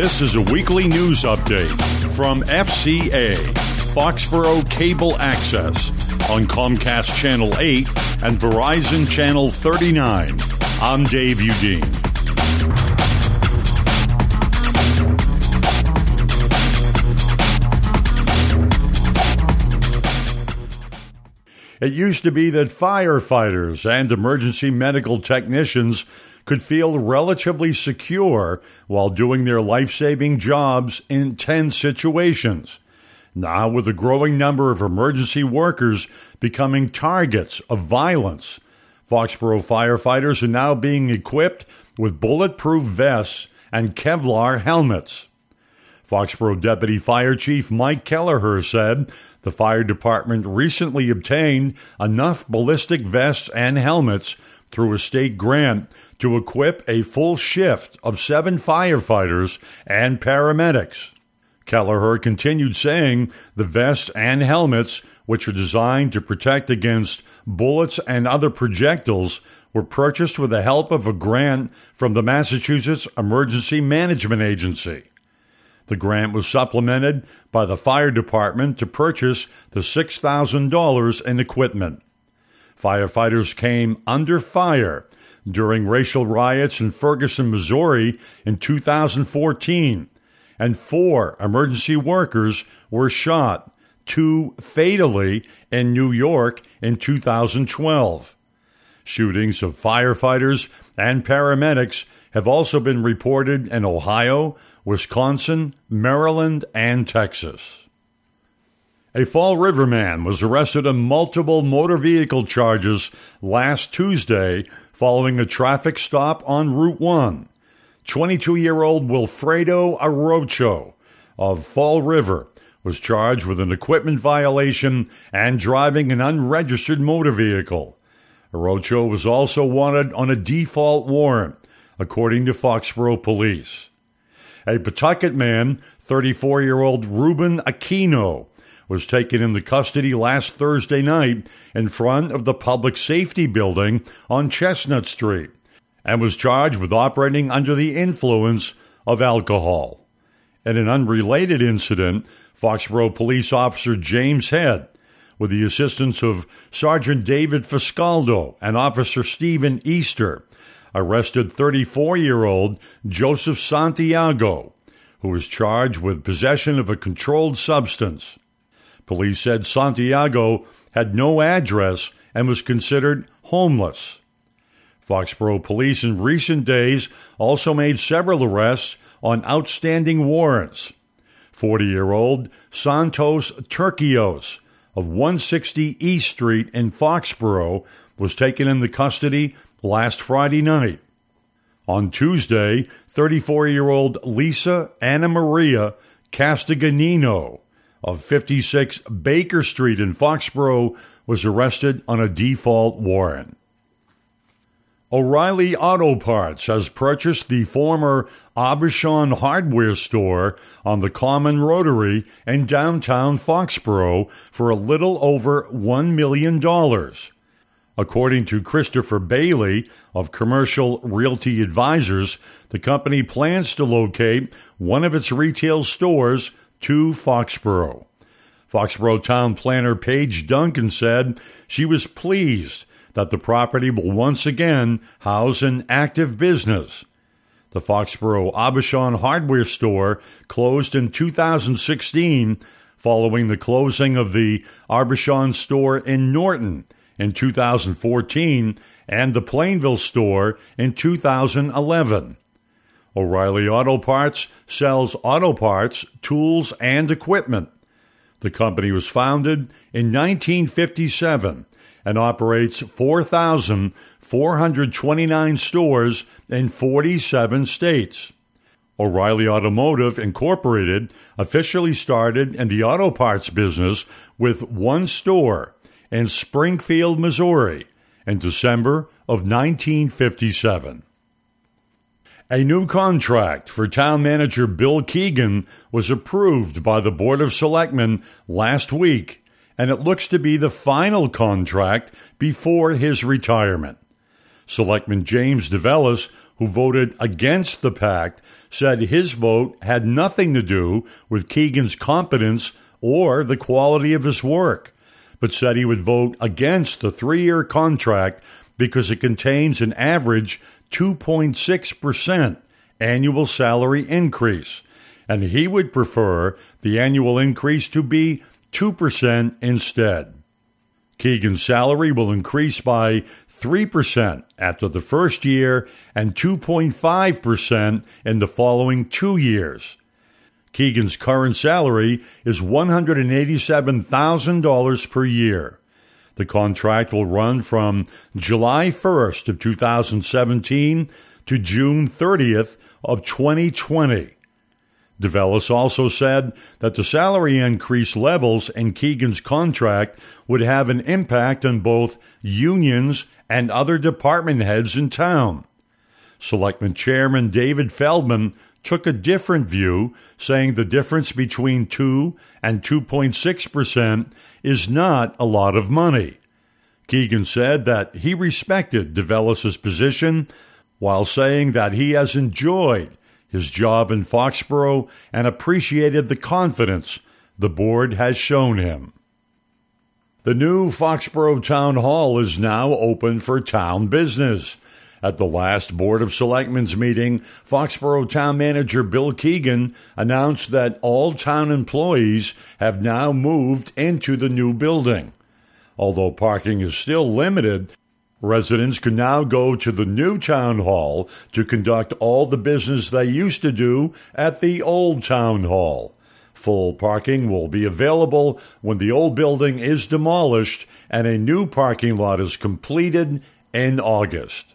This is a weekly news update from FCA, Foxborough Cable Access, on Comcast Channel 8 and Verizon Channel 39. I'm Dave Udine. It used to be that firefighters and emergency medical technicians could feel relatively secure while doing their life saving jobs in tense situations. Now, with a growing number of emergency workers becoming targets of violence, Foxborough firefighters are now being equipped with bulletproof vests and Kevlar helmets. Foxborough Deputy Fire Chief Mike Kelleher said the fire department recently obtained enough ballistic vests and helmets through a state grant to equip a full shift of seven firefighters and paramedics. Kelleher continued saying the vests and helmets, which are designed to protect against bullets and other projectiles, were purchased with the help of a grant from the Massachusetts Emergency Management Agency. The grant was supplemented by the fire department to purchase the $6,000 in equipment. Firefighters came under fire during racial riots in Ferguson, Missouri in 2014, and four emergency workers were shot, two fatally in New York in 2012. Shootings of firefighters and paramedics have also been reported in Ohio, Wisconsin, Maryland, and Texas. A Fall River man was arrested on multiple motor vehicle charges last Tuesday following a traffic stop on Route 1. 22 year old Wilfredo Arocho of Fall River was charged with an equipment violation and driving an unregistered motor vehicle. Arocho was also wanted on a default warrant, according to Foxborough Police. A Pawtucket man, 34 year old Ruben Aquino, was taken into custody last Thursday night in front of the Public Safety Building on Chestnut Street and was charged with operating under the influence of alcohol. In an unrelated incident, Foxborough police officer James Head, with the assistance of Sergeant David Fiscaldo and Officer Stephen Easter, arrested 34 year old Joseph Santiago, who was charged with possession of a controlled substance. Police said Santiago had no address and was considered homeless. Foxborough police in recent days also made several arrests on outstanding warrants. 40 year old Santos Turquios of 160 East Street in Foxborough was taken into custody last Friday night. On Tuesday, 34 year old Lisa Anna Maria Castiganino of 56 Baker Street in Foxborough was arrested on a default warrant. O'Reilly Auto Parts has purchased the former Aubuchon hardware store on the Common Rotary in downtown Foxborough for a little over $1 million. According to Christopher Bailey of Commercial Realty Advisors, the company plans to locate one of its retail stores to Foxborough. Foxborough Town Planner Paige Duncan said she was pleased that the property will once again house an active business. The Foxborough Aubuchon hardware store closed in 2016 following the closing of the Aubuchon store in Norton in 2014 and the Plainville store in 2011. O'Reilly Auto Parts sells auto parts, tools, and equipment. The company was founded in 1957 and operates 4,429 stores in 47 states. O'Reilly Automotive Incorporated officially started in the auto parts business with one store in Springfield, Missouri, in December of 1957. A new contract for town manager Bill Keegan was approved by the Board of Selectmen last week, and it looks to be the final contract before his retirement. Selectman James DeVellis, who voted against the pact, said his vote had nothing to do with Keegan's competence or the quality of his work, but said he would vote against the three year contract because it contains an average 2.6% annual salary increase, and he would prefer the annual increase to be 2% instead. Keegan's salary will increase by 3% after the first year and 2.5% in the following two years. Keegan's current salary is $187,000 per year. The contract will run from July 1st of 2017 to June 30th of 2020. DeVellis also said that the salary increase levels in Keegan's contract would have an impact on both unions and other department heads in town. Selectman Chairman David Feldman took a different view, saying the difference between 2 and 2.6% is not a lot of money. Keegan said that he respected DeVellis's position while saying that he has enjoyed his job in Foxborough and appreciated the confidence the board has shown him. The new Foxborough Town Hall is now open for town business. At the last Board of Selectmen's meeting, Foxborough Town Manager Bill Keegan announced that all town employees have now moved into the new building. Although parking is still limited, Residents can now go to the new town hall to conduct all the business they used to do at the old town hall. Full parking will be available when the old building is demolished and a new parking lot is completed in August.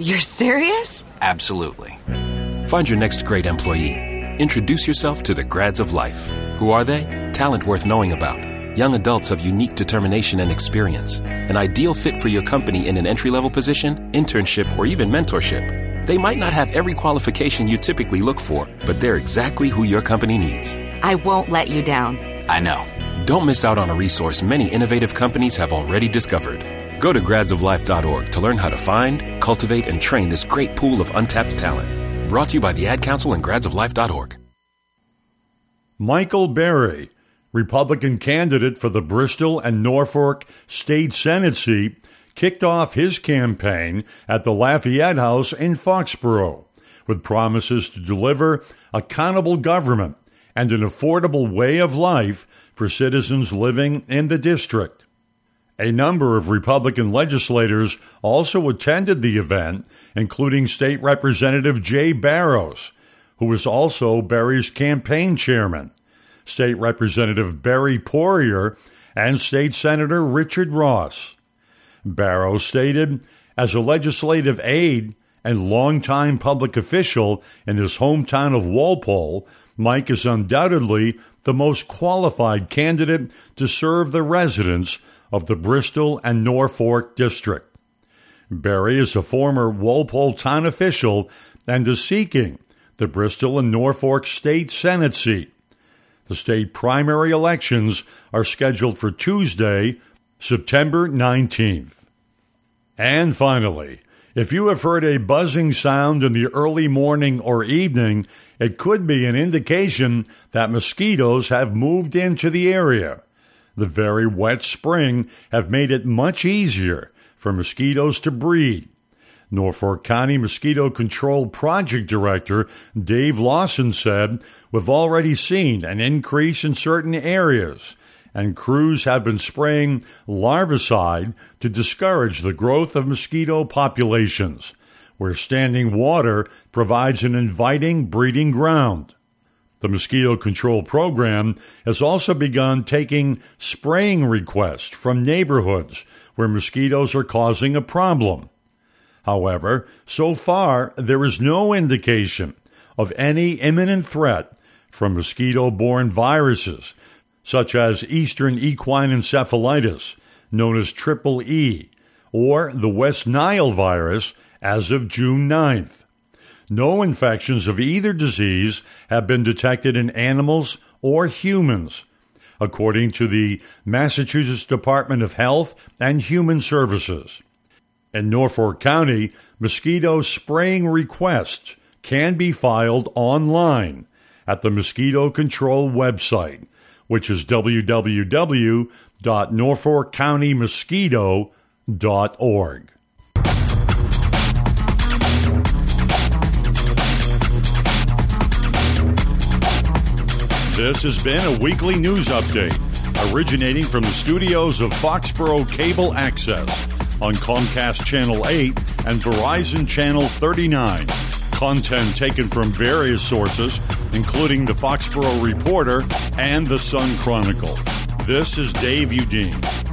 You're serious? Absolutely. Find your next great employee. Introduce yourself to the grads of life. Who are they? Talent worth knowing about. Young adults of unique determination and experience an ideal fit for your company in an entry level position, internship, or even mentorship. They might not have every qualification you typically look for, but they're exactly who your company needs. I won't let you down. I know. Don't miss out on a resource many innovative companies have already discovered. Go to gradsoflife.org to learn how to find, cultivate, and train this great pool of untapped talent. Brought to you by the Ad Council and gradsoflife.org. Michael Berry Republican candidate for the Bristol and Norfolk State Senate seat, kicked off his campaign at the Lafayette House in Foxborough with promises to deliver accountable government and an affordable way of life for citizens living in the district. A number of Republican legislators also attended the event, including State Representative Jay Barrows, who was also Barry's campaign chairman. State Representative Betty Poirier, and State Senator Richard Ross. Barrows stated, as a legislative aide and longtime public official in his hometown of Walpole, Mike is undoubtedly the most qualified candidate to serve the residents of the Bristol and Norfolk district. Barry is a former Walpole town official and is seeking the Bristol and Norfolk State Senate seat. The state primary elections are scheduled for Tuesday, September 19th. And finally, if you have heard a buzzing sound in the early morning or evening, it could be an indication that mosquitoes have moved into the area. The very wet spring have made it much easier for mosquitoes to breed. Norfolk County Mosquito Control Project Director Dave Lawson said, We've already seen an increase in certain areas, and crews have been spraying larvicide to discourage the growth of mosquito populations, where standing water provides an inviting breeding ground. The mosquito control program has also begun taking spraying requests from neighborhoods where mosquitoes are causing a problem. However, so far there is no indication of any imminent threat from mosquito borne viruses, such as Eastern equine encephalitis, known as triple E, or the West Nile virus as of June 9th. No infections of either disease have been detected in animals or humans, according to the Massachusetts Department of Health and Human Services. In Norfolk County, mosquito spraying requests can be filed online at the Mosquito Control website, which is www.norfolkcountymosquito.org. This has been a weekly news update originating from the studios of Foxborough Cable Access on Comcast Channel 8 and Verizon Channel 39. Content taken from various sources, including the Foxborough Reporter and the Sun Chronicle. This is Dave Udine.